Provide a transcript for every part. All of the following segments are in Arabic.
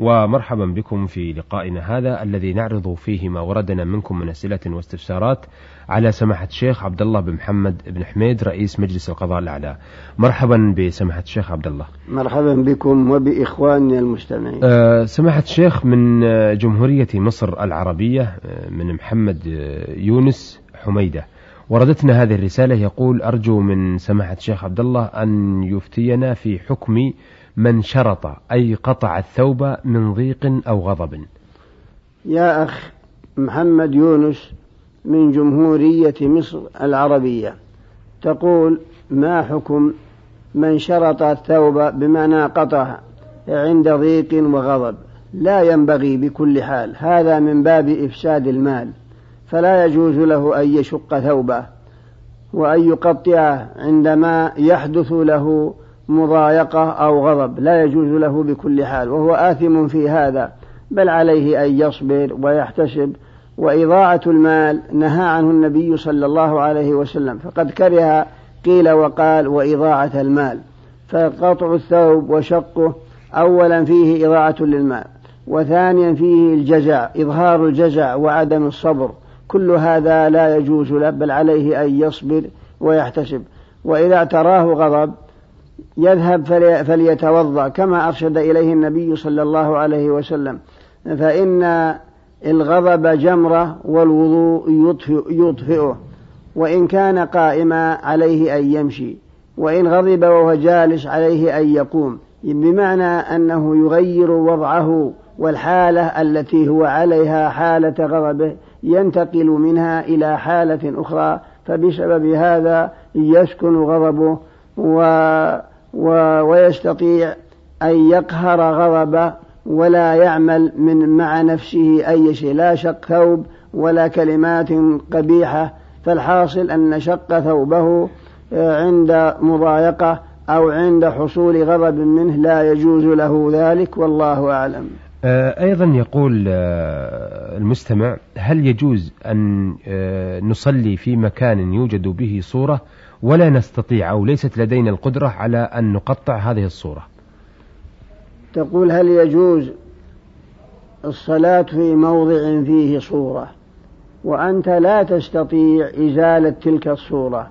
ومرحبا بكم في لقائنا هذا الذي نعرض فيه ما وردنا منكم من أسئلة واستفسارات على سماحة الشيخ عبد الله بن محمد بن حميد رئيس مجلس القضاء الأعلى. مرحبا بسماحة الشيخ عبد الله مرحبا بكم وبإخواننا المستمعين. أه سماحة الشيخ من جمهورية مصر العربية من محمد يونس حميدة. وردتنا هذه الرسالة يقول أرجو من سماحة الشيخ عبد الله أن يفتينا في حكم من شرط أي قطع الثوب من ضيق أو غضب. يا أخ محمد يونس من جمهورية مصر العربية تقول ما حكم من شرط الثوب بمعنى قطع عند ضيق وغضب؟ لا ينبغي بكل حال هذا من باب إفساد المال فلا يجوز له أن يشق ثوبه وأن يقطعه عندما يحدث له مضايقة أو غضب لا يجوز له بكل حال وهو آثم في هذا بل عليه أن يصبر ويحتسب وإضاعة المال نهى عنه النبي صلى الله عليه وسلم فقد كره قيل وقال وإضاعة المال فقطع الثوب وشقه أولا فيه إضاعة للمال وثانيا فيه الجزع إظهار الجزع وعدم الصبر كل هذا لا يجوز له بل عليه أن يصبر ويحتسب وإذا اعتراه غضب يذهب فليتوضأ كما أرشد إليه النبي صلى الله عليه وسلم. فإن الغضب جمرة والوضوء يطفئ يطفئه وإن كان قائما عليه أن يمشي وإن غضب وهو جالس عليه أن يقوم. بمعنى أنه يغير وضعه والحالة التي هو عليها حالة غضبه ينتقل منها إلى حالة أخرى فبسبب هذا يسكن غضبه و ويستطيع أن يقهر غضبه ولا يعمل من مع نفسه أي شيء. لا شق ثوب ولا كلمات قبيحة. فالحاصل أن شق ثوبه آه، عند مضايقة أو عند حصول غضب منه لا يجوز له ذلك والله أعلم. آه، أيضا يقول آه، المستمع هل يجوز أن نصلي في مكان يوجد به صورة ولا نستطيع أو ليست لدينا القدرة على أن نقطع هذه الصورة. تقول هل يجوز الصلاة في موضع فيه صورة وأنت لا تستطيع إزالة تلك الصورة؟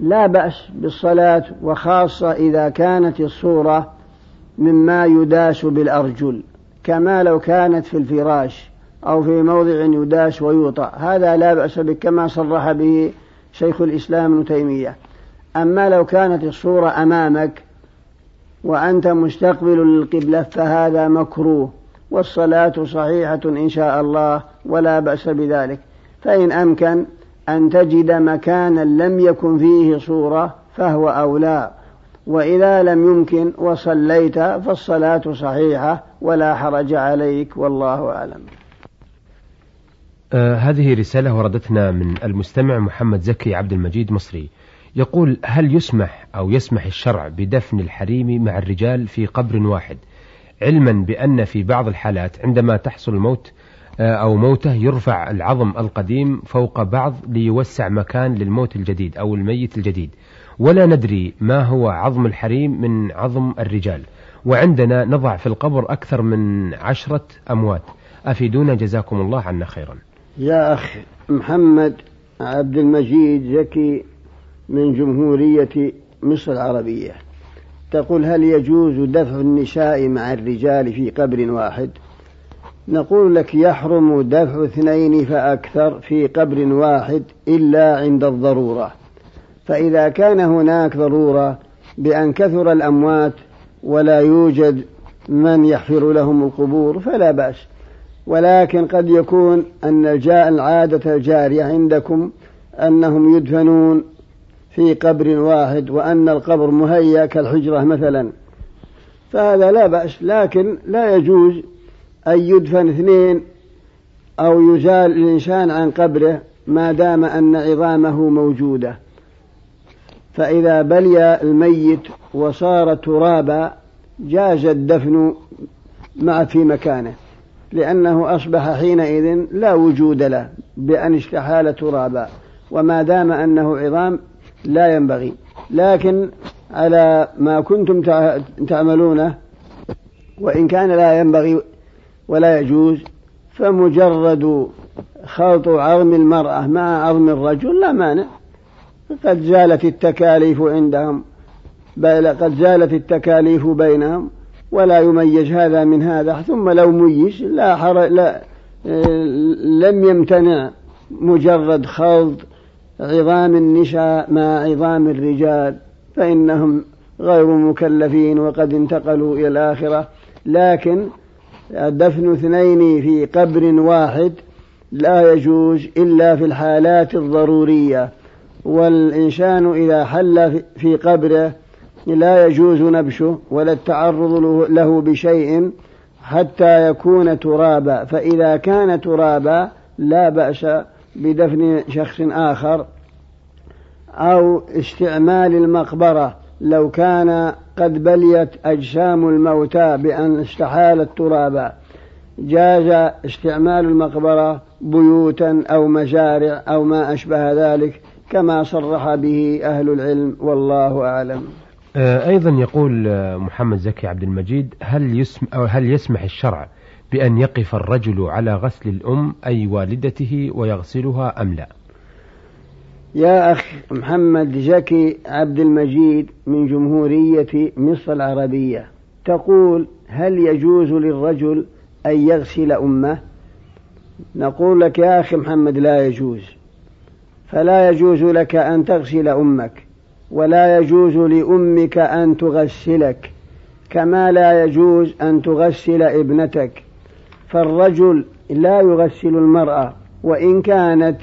لا بأس بالصلاة وخاصة إذا كانت الصورة مما يداس بالأرجل كما لو كانت في الفراش أو في موضع يداس ويوطأ. هذا لا بأس به كما صرح به شيخ الإسلام ابن تيمية. أما لو كانت الصورة أمامك وأنت مستقبل للقبلة فهذا مكروه والصلاة صحيحة إن شاء الله ولا بأس بذلك. فإن أمكن أن تجد مكانا لم يكن فيه صورة فهو أولى. وإذا لم يمكن وصليت فالصلاة صحيحة ولا حرج عليك والله أعلم. آه هذه رسالة وردتنا من المستمع محمد زكي عبد المجيد مصري. يقول هل يسمح أو يسمح الشرع بدفن الحريم مع الرجال في قبر واحد؟ علما بأن في بعض الحالات عندما تحصل الموت آه أو موته يرفع العظم القديم فوق بعض ليوسع مكان للموت الجديد أو الميت الجديد. ولا ندري ما هو عظم الحريم من عظم الرجال. وعندنا نضع في القبر أكثر من عشرة أموات. أفيدونا جزاكم الله عنا خيرا. يا أخ محمد عبد المجيد زكي من جمهورية مصر العربية. تقول هل يجوز دفع النساء مع الرجال في قبر واحد؟ نقول لك يحرم دفع اثنين فأكثر في قبر واحد إلا عند الضرورة. فإذا كان هناك ضرورة بأن كثر الأموات ولا يوجد من يحفر لهم القبور فلا بأس. ولكن قد يكون أن العادة الجارية عندكم أنهم يدفنون في قبر واحد وأن القبر مهيأ كالحجرة مثلا. فهذا لا بأس لكن لا يجوز أن يدفن اثنين أو يزال الإنسان عن قبره ما دام أن عظامه موجودة. فإذا بلي الميت وصار ترابا جاز الدفن مع في مكانه. لأنه أصبح حينئذ لا وجود له بأن استحال ترابا وما دام أنه عظام لا ينبغي. لكن على ما كنتم تعملونه وإن كان لا ينبغي ولا يجوز فمجرد خلط عظم المرأة مع عظم الرجل لا مانع. قد زالت التكاليف عندهم بل قد زالت التكاليف بينهم. ولا يميز هذا من هذا. ثم لو ميز لا, حر... لا لم يمتنع مجرد خلط عظام النساء مع عظام الرجال فإنهم غير مكلفين وقد انتقلوا إلى الآخرة. لكن دفن اثنين في قبر واحد لا يجوز إلا في الحالات الضرورية. والإنسان إذا حل في قبره لا يجوز نبشه ولا التعرض له بشيء حتى يكون ترابا. فإذا كان ترابا لا بأس بدفن شخص آخر أو استعمال المقبرة. لو كان قد بليت أجسام الموتى بأن استحالت ترابا جاز استعمال المقبرة بيوتا أو مزارع أو ما أشبه ذلك كما صرح به أهل العلم والله أعلم. أيضا يقول آه، محمد زكي عبد المجيد هل يسمح, أو هل يسمح الشرع بأن يقف الرجل على غسل الأم أي والدته ويغسلها أم لا؟ يا أخ محمد زكي عبد المجيد من جمهورية مصر العربية تقول هل يجوز للرجل أن يغسل أمه؟ نقول لك يا أخي محمد لا يجوز فلا يجوز لك أن تغسل أمك. ولا يجوز لأمك أن تغسلك كما لا يجوز أن تغسل ابنتك. فالرجل لا يغسل المرأة وإن كانت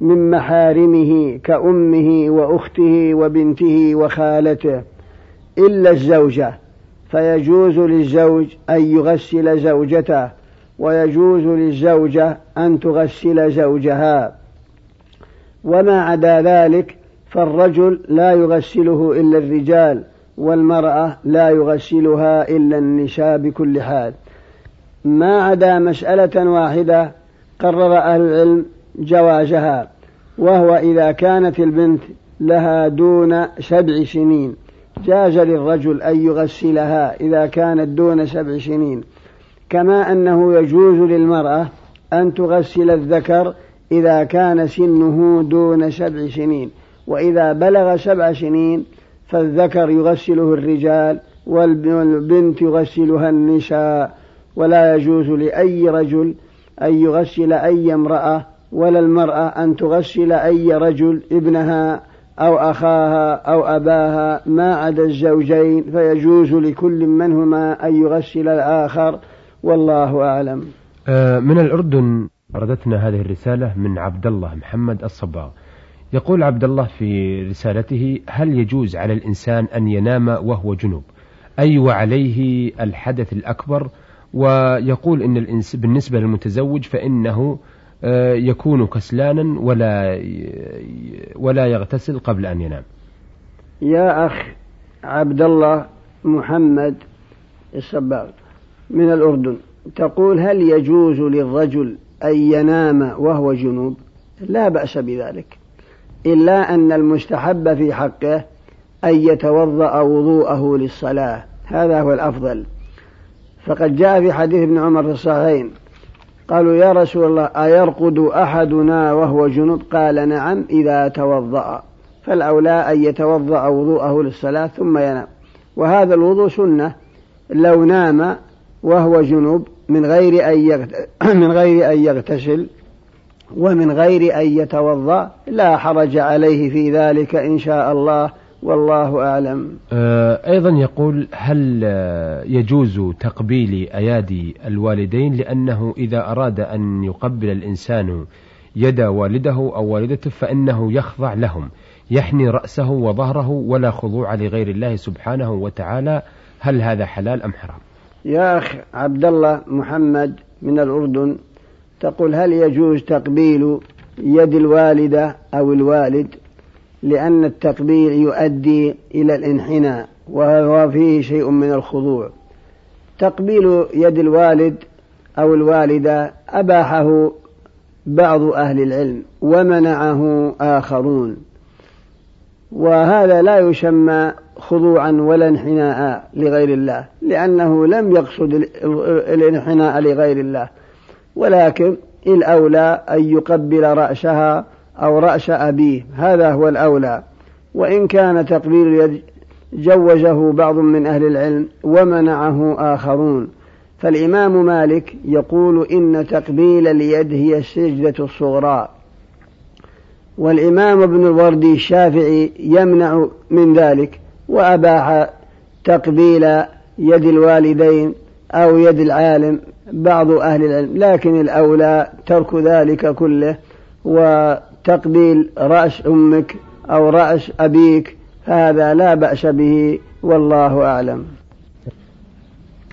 من محارمه كأمه وأخته وبنته وخالته إلا الزوجة فيجوز للزوج أن يغسل زوجته ويجوز للزوجة أن تغسل زوجها. وما عدا ذلك فالرجل لا يغسله إلا الرجال والمرأة لا يغسلها إلا النساء بكل حال. ما عدا مسألة واحدة قرر أهل العلم جوازها وهو إذا كانت البنت لها دون سبع سنين. جاز للرجل أن يغسلها إذا كانت دون سبع سنين. كما أنه يجوز للمرأة أن تغسل الذكر إذا كان سنه دون سبع سنين. وإذا بلغ سبع سنين فالذكر يغسله الرجال والبنت يغسلها النساء ولا يجوز لأي رجل أن يغسل أي امرأة ولا المرأة أن تغسل أي رجل ابنها أو أخاها أو أباها ما عدا الزوجين فيجوز لكل منهما أن يغسل الآخر والله أعلم. آه، من الأردن أردتنا هذه الرسالة من عبد الله محمد الصباغ. يقول عبد الله في رسالته هل يجوز على الإنسان أن ينام وهو جنوب؟ أي وعليه الحدث الأكبر؟ ويقول إن الإنس بالنسبة للمتزوج فإنه آه، يكون كسلانا ولا ولا يغتسل قبل أن ينام. يا أخ عبد الله محمد الصباغ من الأردن تقول هل يجوز للرجل أن ينام وهو جنوب؟ لا بأس بذلك. إلا أن المستحب في حقه أن يتوضأ وضوءه للصلاة. هذا هو الأفضل. فقد جاء في حديث ابن عمر في الصحيحين قالوا يا رسول الله أيرقد أحدنا وهو جنب؟ قال نعم إذا توضأ. فالأولى أن يتوضأ وضوءه للصلاة ثم ينام. وهذا الوضوء سنة لو نام وهو جنوب من غير أن من غير أن يغتسل ومن غير أن يتوضأ لا حرج عليه في ذلك إن شاء الله والله أعلم. آه، أيضا يقول هل آه، يجوز تقبيل أيادي الوالدين لأنه إذا أراد أن يقبل الإنسان يد والده أو والدته فإنه يخضع لهم يحني رأسه وظهره ولا خضوع لغير الله سبحانه وتعالى هل هذا حلال أم حرام؟ يا أخ عبد الله محمد من الأردن تقول هل يجوز تقبيل يد الوالدة أو الوالد؟ لأن التقبيل يؤدي إلى الانحناء وهو فيه شيء من الخضوع. تقبيل يد الوالد أو الوالدة أباحه بعض أهل العلم ومنعه آخرون. وهذا لا يسمى خضوعا ولا انحناء لغير الله لأنه لم يقصد الانحناء لغير الله. ولكن الأولى أن يقبل رأسها أو رأس أبيه هذا هو الأولى. وإن كان تقبيل اليد جوزه بعض من أهل العلم ومنعه آخرون. فالإمام مالك يقول إن تقبيل اليد هي السجدة الصغرى. والإمام ابن الوردي الشافعي يمنع من ذلك وأباح تقبيل يد الوالدين أو يد العالم بعض أهل العلم لكن الأولى ترك ذلك كله وتقبيل رأس أمك أو رأس أبيك هذا لا بأس به والله أعلم.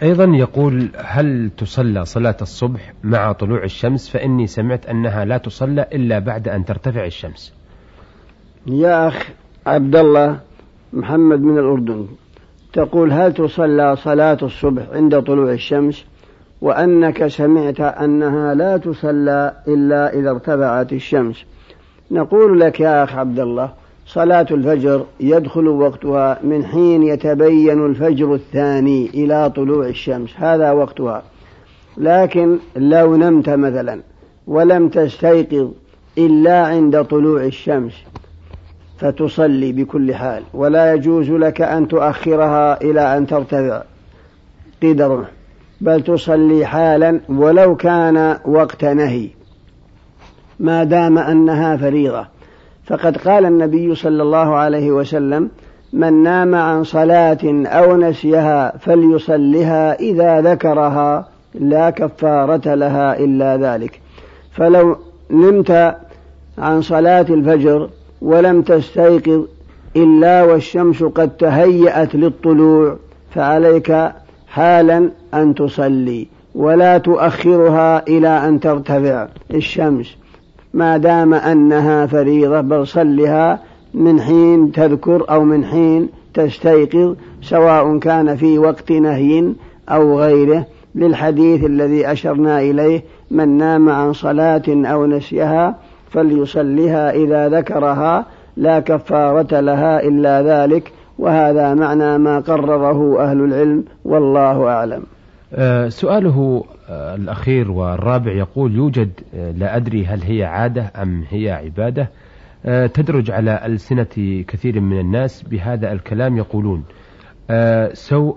أيضا يقول هل تصلى صلاة الصبح مع طلوع الشمس؟ فإني سمعت أنها لا تصلى إلا بعد أن ترتفع الشمس. يا أخ عبد الله محمد من الأردن. تقول هل تصلى صلاة الصبح عند طلوع الشمس؟ وأنك سمعت أنها لا تصلى إلا إذا ارتفعت الشمس. نقول لك يا أخ عبد الله صلاة الفجر يدخل وقتها من حين يتبين الفجر الثاني إلى طلوع الشمس. هذا وقتها. لكن لو نمت مثلا ولم تستيقظ إلا عند طلوع الشمس فتصلي بكل حال. ولا يجوز لك أن تؤخرها إلى أن ترتفع. قدره بل تصلي حالا ولو كان وقت نهي. ما دام أنها فريضة. فقد قال النبي صلى الله عليه وسلم من نام عن صلاة أو نسيها فليصلها إذا ذكرها. لا كفارة لها إلا ذلك. فلو نمت عن صلاة الفجر ولم تستيقظ إلا والشمس قد تهيأت للطلوع فعليك حالا أن تصلي ولا تؤخرها إلى أن ترتفع الشمس. ما دام أنها فريضة بل صلها من حين تذكر أو من حين تستيقظ سواء كان في وقت نهي أو غيره. للحديث الذي أشرنا إليه من نام عن صلاة أو نسيها فليصلها إذا ذكرها لا كفارة لها إلا ذلك وهذا معنى ما قرره أهل العلم والله أعلم. أه سؤاله أه الأخير والرابع يقول يوجد أه لا أدري هل هي عادة أم هي عبادة. تدرج على ألسنة كثير من الناس بهذا الكلام يقولون سو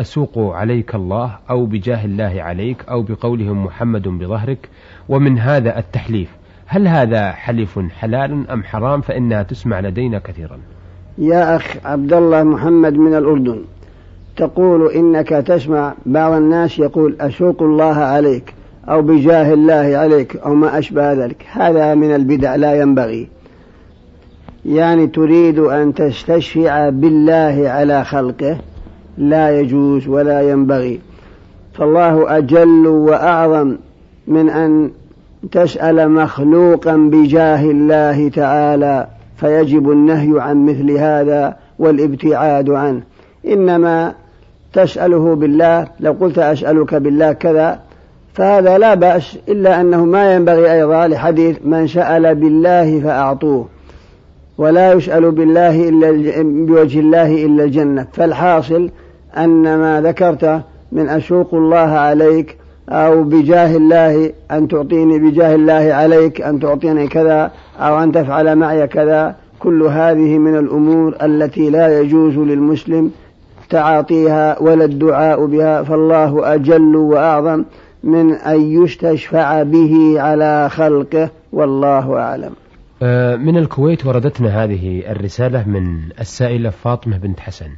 أسوق عليك الله أو بجاه الله عليك أو بقولهم محمد بظهرك ومن هذا التحليف. هل هذا حلف حلال أم حرام فإنها تسمع لدينا كثيرا؟ يا أخ عبد الله محمد من الأردن تقول إنك تسمع بعض الناس يقول أسوق الله عليك أو بجاه الله عليك أو ما أشبه ذلك. هذا من البدع لا ينبغي. يعني تريد أن تستشفع بالله على خلقه؟ لا يجوز ولا ينبغي. فالله أجل وأعظم من أن تسأل مخلوقا بجاه الله تعالى فيجب النهي عن مثل هذا والابتعاد عنه. إنما تسأله بالله لو قلت أسألك بالله كذا فهذا لا بأس إلا أنه ما ينبغي أيضا لحديث من سأل بالله فأعطوه. ولا يسأل بالله إلا بوجه الله إلا الجنة. فالحاصل أن ما ذكرت من أسوق الله عليك أو بجاه الله أن تعطيني بجاه الله عليك أن تعطيني كذا أو أن تفعل معي كذا. كل هذه من الأمور التي لا يجوز للمسلم تعاطيها ولا الدعاء بها. فالله أجل وأعظم من أن يستشفع به على خلقه والله أعلم. من الكويت وردتنا هذه الرسالة من السائلة فاطمة بنت حسن.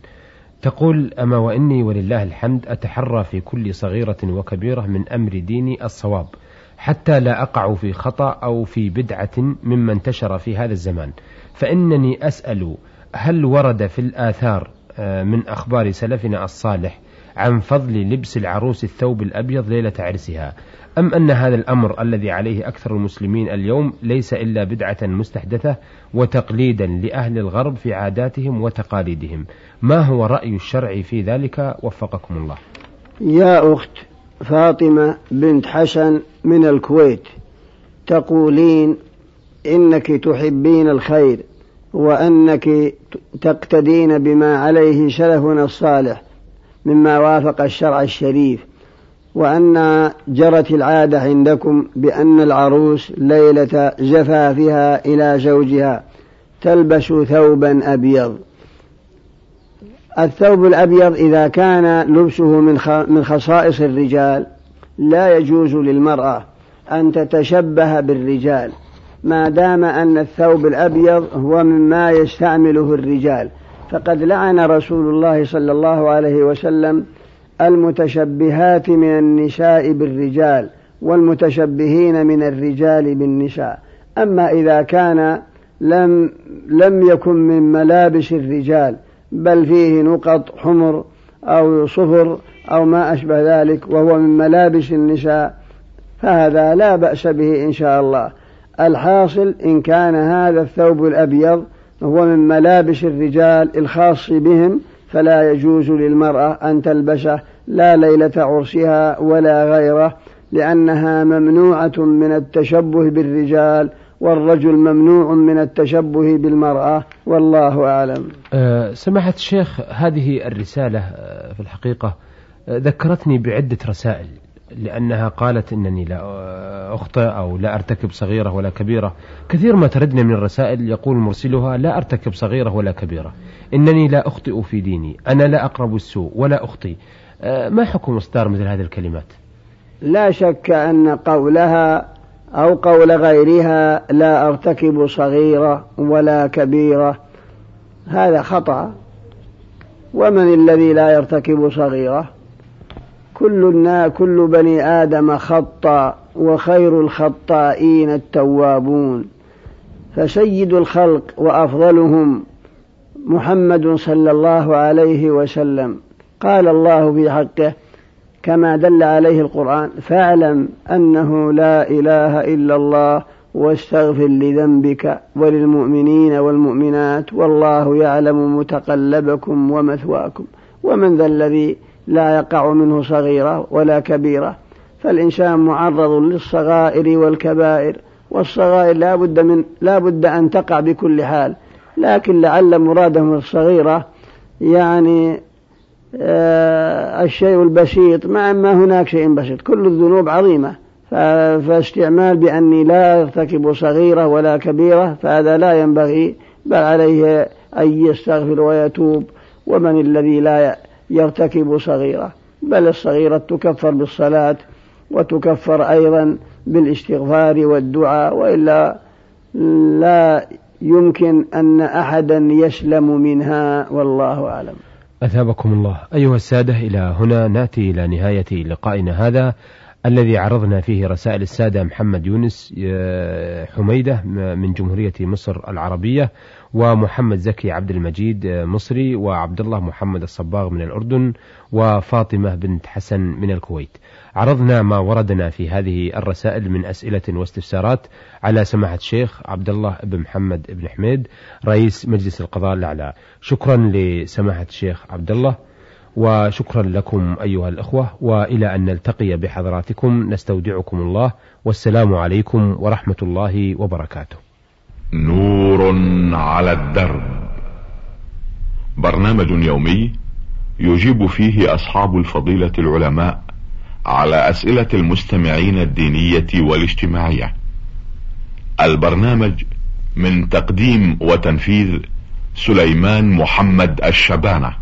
تقول أما وإني ولله الحمد أتحرى في كل صغيرة وكبيرة من أمر ديني الصواب حتى لا أقع في خطأ أو في بدعة مما انتشر في هذا الزمان. فإنني أسأل هل ورد في الآثار من أخبار سلفنا الصالح عن فضل لبس العروس الثوب الأبيض ليلة عرسها. أم أن هذا الأمر الذي عليه أكثر المسلمين اليوم ليس إلا بدعة مستحدثة وتقليدا لأهل الغرب في عاداتهم وتقاليدهم. ما هو رأي الشرع في ذلك؟ وفقكم الله. يا أخت فاطمة بنت حسن من الكويت تقولين إنك تحبين الخير وأنك تقتدين بما عليه سلفنا الصالح. مما وافق الشرع الشريف وأن جرت العادة عندكم بأن العروس ليلة زفافها إلى زوجها تلبس ثوبا أبيض. الثوب الأبيض إذا كان لبسه من من خصائص الرجال لا يجوز للمرأة أن تتشبه بالرجال ما دام أن الثوب الأبيض هو مما يستعمله الرجال. فقد لعن رسول الله صلى الله عليه وسلم المتشبهات من النساء بالرجال والمتشبهين من الرجال بالنساء. أما إذا كان لم لم يكن من ملابس الرجال بل فيه نقط حمر أو صفر أو ما أشبه ذلك وهو من ملابس النساء فهذا لا بأس به إن شاء الله. الحاصل إن كان هذا الثوب الأبيض هو من ملابس الرجال الخاص بهم فلا يجوز للمرأة أن تلبسه لا ليلة عرسها ولا غيره لأنها ممنوعة من التشبه بالرجال والرجل ممنوع من التشبه بالمرأة والله أعلم. أه سماحة الشيخ هذه الرسالة أه في الحقيقة أه ذكرتني بعدة رسائل. لأنها قالت أنني لا أخطئ أو لا أرتكب صغيرة ولا كبيرة. كثير ما تردنا من الرسائل يقول مرسلها لا أرتكب صغيرة ولا كبيرة. إنني لا أخطئ في ديني. أنا لا أقرب السوء ولا أخطي. أه، ما حكم إصدار مثل هذه الكلمات؟ لا شك أن قولها أو قول غيرها لا أرتكب صغيرة ولا كبيرة. هذا خطأ. ومن الذي لا يرتكب صغيرة؟ كل كل بني آدم خطأ وخير الخطائين التوابون. فسيد الخلق وأفضلهم محمد صلى الله عليه وسلم. قال الله في حقه كما دل عليه القرآن فاعلم أنه لا إله إلا الله واستغفر لذنبك وللمؤمنين والمؤمنات والله يعلم متقلبكم ومثواكم. ومن ذا الذي لا يقع منه صغيرة ولا كبيرة فالإنسان معرض للصغائر والكبائر والصغائر لا بد من لا بد أن تقع بكل حال لكن لعل مرادهم الصغيرة يعني آه الشيء البسيط مع ما هناك شيء بسيط كل الذنوب عظيمة فاستعمال بأني لا أرتكب صغيرة ولا كبيرة فهذا لا ينبغي بل عليه أن يستغفر ويتوب ومن الذي لا يرتكب صغيرة بل الصغيرة تكفر بالصلاة وتكفر أيضا بالاستغفار والدعاء وإلا لا يمكن أن أحدا يسلم منها والله أعلم. أثابكم الله. أيها السادة إلى هنا نأتي إلى نهاية لقائنا هذا. الذي عرضنا فيه رسائل السادة محمد يونس حميدة من جمهورية مصر العربية ومحمد زكي عبد المجيد آه، مصري وعبد الله محمد الصباغ من الأردن وفاطمة بنت حسن من الكويت. عرضنا ما وردنا في هذه الرسائل من أسئلة واستفسارات على سماحة الشيخ عبد الله بن محمد بن حميد رئيس مجلس القضاء الأعلى. شكرا لسماحة الشيخ عبد الله. وشكرا لكم أيها الأخوة وإلى أن نلتقي بحضراتكم نستودعكم الله والسلام عليكم ورحمة الله وبركاته. نور على الدرب. برنامج يومي يجيب فيه أصحاب الفضيلة العلماء على أسئلة المستمعين الدينية والاجتماعية. البرنامج من تقديم وتنفيذ سليمان محمد الشبانة.